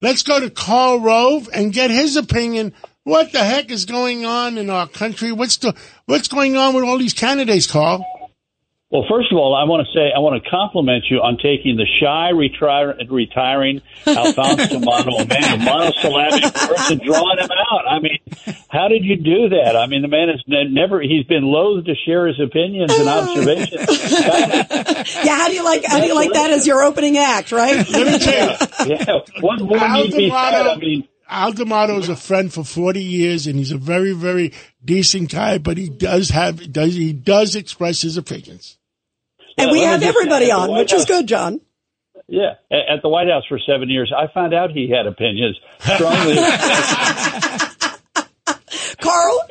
Let's go to Karl Rove and get his opinion. What the heck is going on in our country? What's the, what's going on with all these candidates, Karl? Well, first of all, I want to say I want to compliment you on taking the shy retire, retiring Alfonso D'Amato, a man of monosyllabic words, and drawing him out. I mean, how did you do that? I mean, the man has never, he's been loath to share his opinions and observations. yeah, how do you like, how do you like that as your opening act, right? Let me tell you. Yeah, what more Al need be said? I mean, Al D'Amato is a friend for 40 years and he's a very, very decent guy, but he does have, does, he does express his opinions. And we have everybody on, White which is good, John. Yeah, at the White House for seven years, I found out he had opinions strongly.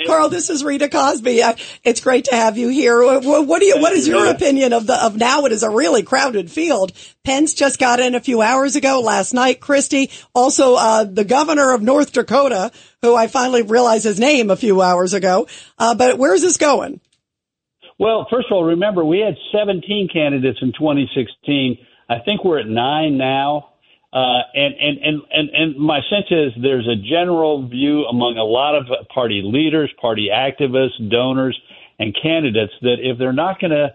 Karl, this is Rita Cosby. Uh, It's great to have you here. What, what do you, what is your opinion of the, of now it is a really crowded field? Pence just got in a few hours ago last night. Christie, also, uh, the governor of North Dakota, who I finally realized his name a few hours ago. Uh, but where's this going? Well, first of all, remember we had 17 candidates in 2016. I think we're at nine now. Uh, and, and, and, and, and my sense is there's a general view among a lot of party leaders, party activists, donors, and candidates that if they're not going to,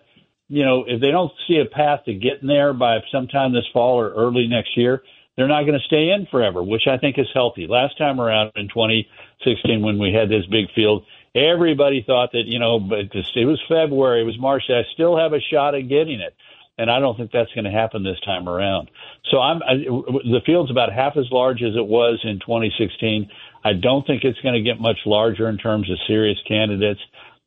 you know, if they don't see a path to getting there by sometime this fall or early next year, they're not going to stay in forever, which I think is healthy. Last time around in 2016, when we had this big field, everybody thought that, you know, but it was February, it was March, I still have a shot at getting it. And I don't think that's going to happen this time around. So I'm I, the field's about half as large as it was in 2016. I don't think it's going to get much larger in terms of serious candidates.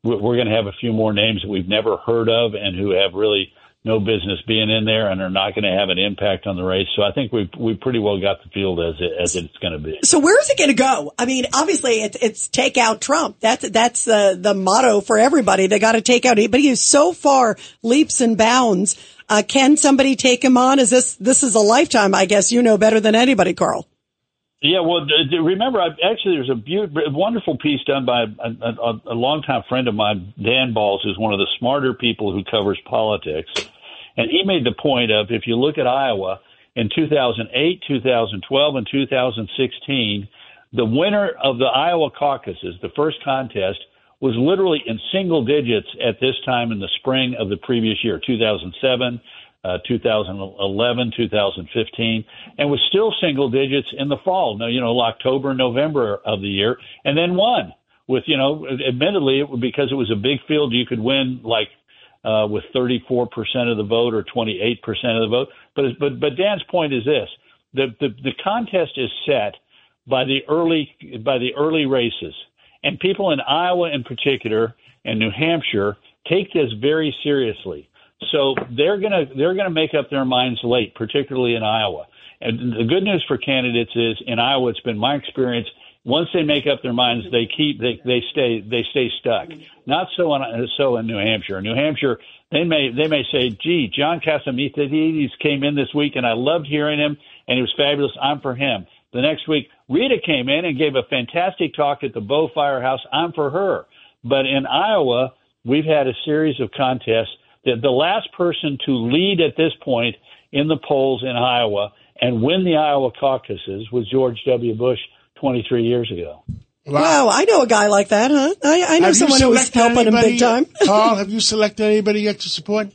We're we're going to have a few more names that we've never heard of and who have really no business being in there and are not going to have an impact on the race. So I think we we pretty well got the field as it, as it's going to be. So where is it going to go? I mean, obviously it's, it's take out Trump. That's, that's the, the motto for everybody. They got to take out, but he is so far leaps and bounds. Uh, can somebody take him on? Is this, this is a lifetime, I guess you know better than anybody, Karl. Yeah, well, d- d- remember, I, actually, there's a beautiful, wonderful piece done by a, a, a longtime friend of mine, Dan Balz, who's one of the smarter people who covers politics. And he made the point of if you look at Iowa in 2008, 2012, and 2016, the winner of the Iowa caucuses, the first contest, was literally in single digits at this time in the spring of the previous year, 2007, uh, 2011, 2015, and was still single digits in the fall. You know, October, November of the year, and then won with, you know, admittedly, it, because it was a big field, you could win like uh, with 34% of the vote or 28% of the vote. But but but Dan's point is this: the the, the contest is set by the early by the early races, and people in Iowa in particular and New Hampshire take this very seriously. So they're gonna they're gonna make up their minds late, particularly in Iowa. And the good news for candidates is in Iowa, it's been my experience. Once they make up their minds, they keep they they stay they stay stuck. Not so in so in New Hampshire. New Hampshire, they may they may say, "Gee, John Catsimatidis came in this week, and I loved hearing him, and he was fabulous. I'm for him." The next week, Rita came in and gave a fantastic talk at the Bow Firehouse. I'm for her. But in Iowa, we've had a series of contests that the last person to lead at this point in the polls in Iowa and win the Iowa caucuses was George W. Bush 23 years ago. Wow. I know a guy like that, huh? I, I know Have someone who was selected helping him big time. Karl, have you selected anybody yet to support?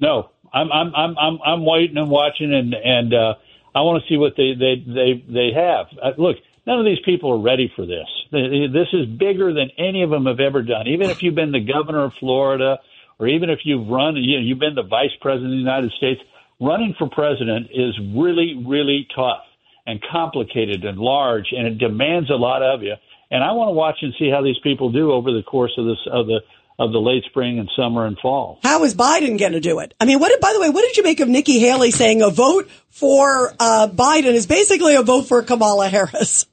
No, I'm I'm I'm I'm I'm waiting and watching, and and uh, I want to see what they they they they have. Uh, look, none of these people are ready for this. This is bigger than any of them have ever done. Even if you've been the governor of Florida, or even if you've run, you know, you've been the vice president of the United States. Running for president is really really tough and complicated and large, and it demands a lot of you. And I want to watch and see how these people do over the course of this of the of the late spring and summer and fall. How is Biden going to do it? I mean, what did, by the way, what did you make of Nikki Haley saying a vote for uh, Biden is basically a vote for Kamala Harris?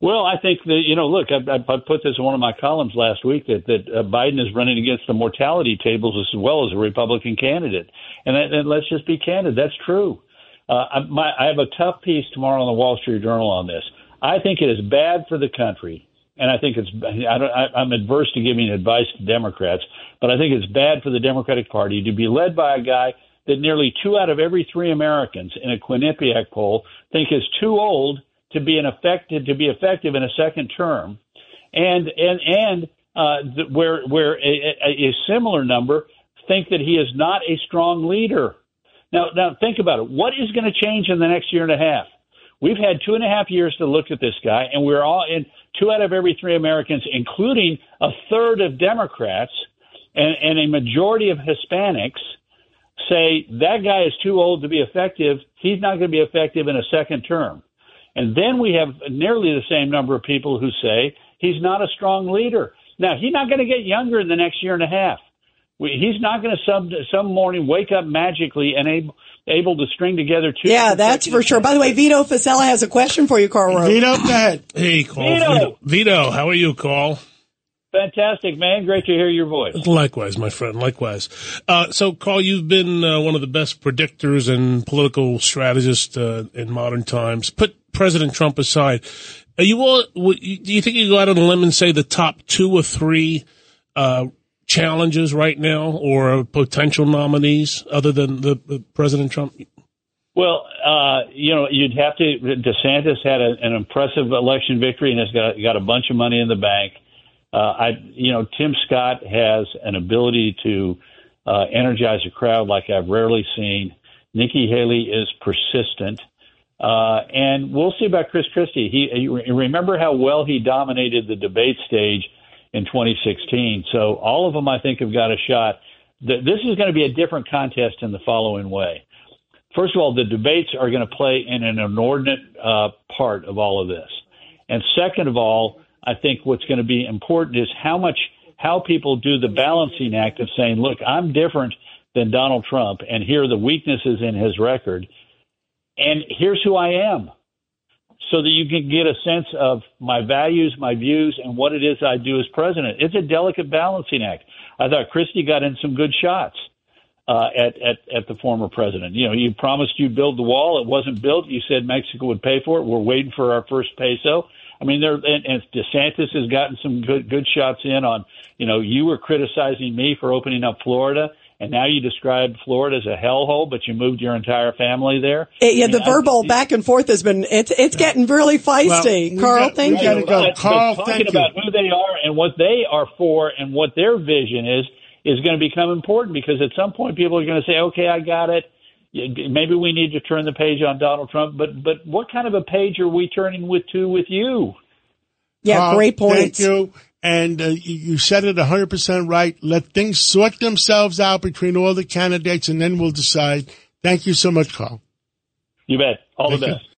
Well, I think that you know, look, I, I put this in one of my columns last week that that uh, Biden is running against the mortality tables as well as a Republican candidate, and, and let's just be candid, that's true. Uh, my, I have a tough piece tomorrow on the Wall Street Journal on this. I think it is bad for the country and I think it's I don't, I, I'm adverse to giving advice to Democrats, but I think it's bad for the Democratic Party to be led by a guy that nearly two out of every three Americans in a Quinnipiac poll think is too old to be an effective to be effective in a second term, and and and uh, the, where where a, a, a similar number think that he is not a strong leader. Now, now think about it. What is going to change in the next year and a half? We've had two and a half years to look at this guy, and we're all in two out of every three Americans, including a third of Democrats and, and a majority of Hispanics, say that guy is too old to be effective. He's not going to be effective in a second term. And then we have nearly the same number of people who say he's not a strong leader. Now, he's not going to get younger in the next year and a half. He's not going to some some morning wake up magically and able able to string together two. Yeah, that's for sure. By the way, Vito Fossella has a question for you, Karl. Vito, go ahead. Hey, Karl. Vito. Vito. Vito, how are you, Karl? Fantastic, man. Great to hear your voice. Likewise, my friend. Likewise. Uh, so, Karl, you've been uh, one of the best predictors and political strategists uh, in modern times. Put President Trump aside. Are you all? Do you think you go out on a limb and say the top two or three uh, challenges right now or potential nominees other than the, the President Trump? Well, uh, you know, you'd have to. DeSantis had a, an impressive election victory and has got got a bunch of money in the bank. Uh, I, you know, Tim Scott has an ability to uh, energize a crowd like I've rarely seen. Nikki Haley is persistent, uh, and we'll see about Chris Christie. He, he remember how well he dominated the debate stage in 2016. So all of them, I think, have got a shot. This is going to be a different contest in the following way. First of all, the debates are going to play in an inordinate uh, part of all of this. And second of all, I think what's going to be important is how much how people do the balancing act of saying, "Look, I'm different than Donald Trump, and here are the weaknesses in his record, and here's who I am." So that you can get a sense of my values, my views, and what it is I do as president. It's a delicate balancing act. I thought Christie got in some good shots uh, at, at at the former president. You know, you promised you'd build the wall. It wasn't built. You said Mexico would pay for it. We're waiting for our first peso. I mean, there and, and DeSantis has gotten some good good shots in on. You know, you were criticizing me for opening up Florida and now you describe Florida as a hellhole, but you moved your entire family there. It, yeah, the verbal back and forth has been it's it's getting really feisty. Well, Karl, got, thank you. Go. But, Karl, but talking about who they are and what they are for and what their vision is is going to become important because at some point people are going to say, "Okay, I got it." Maybe we need to turn the page on Donald Trump, but but what kind of a page are we turning with to with you? Yeah, Karl, great point. Thank you. And uh, you said it 100% right. Let things sort themselves out between all the candidates, and then we'll decide. Thank you so much, Karl. You bet. All Thank the best. You.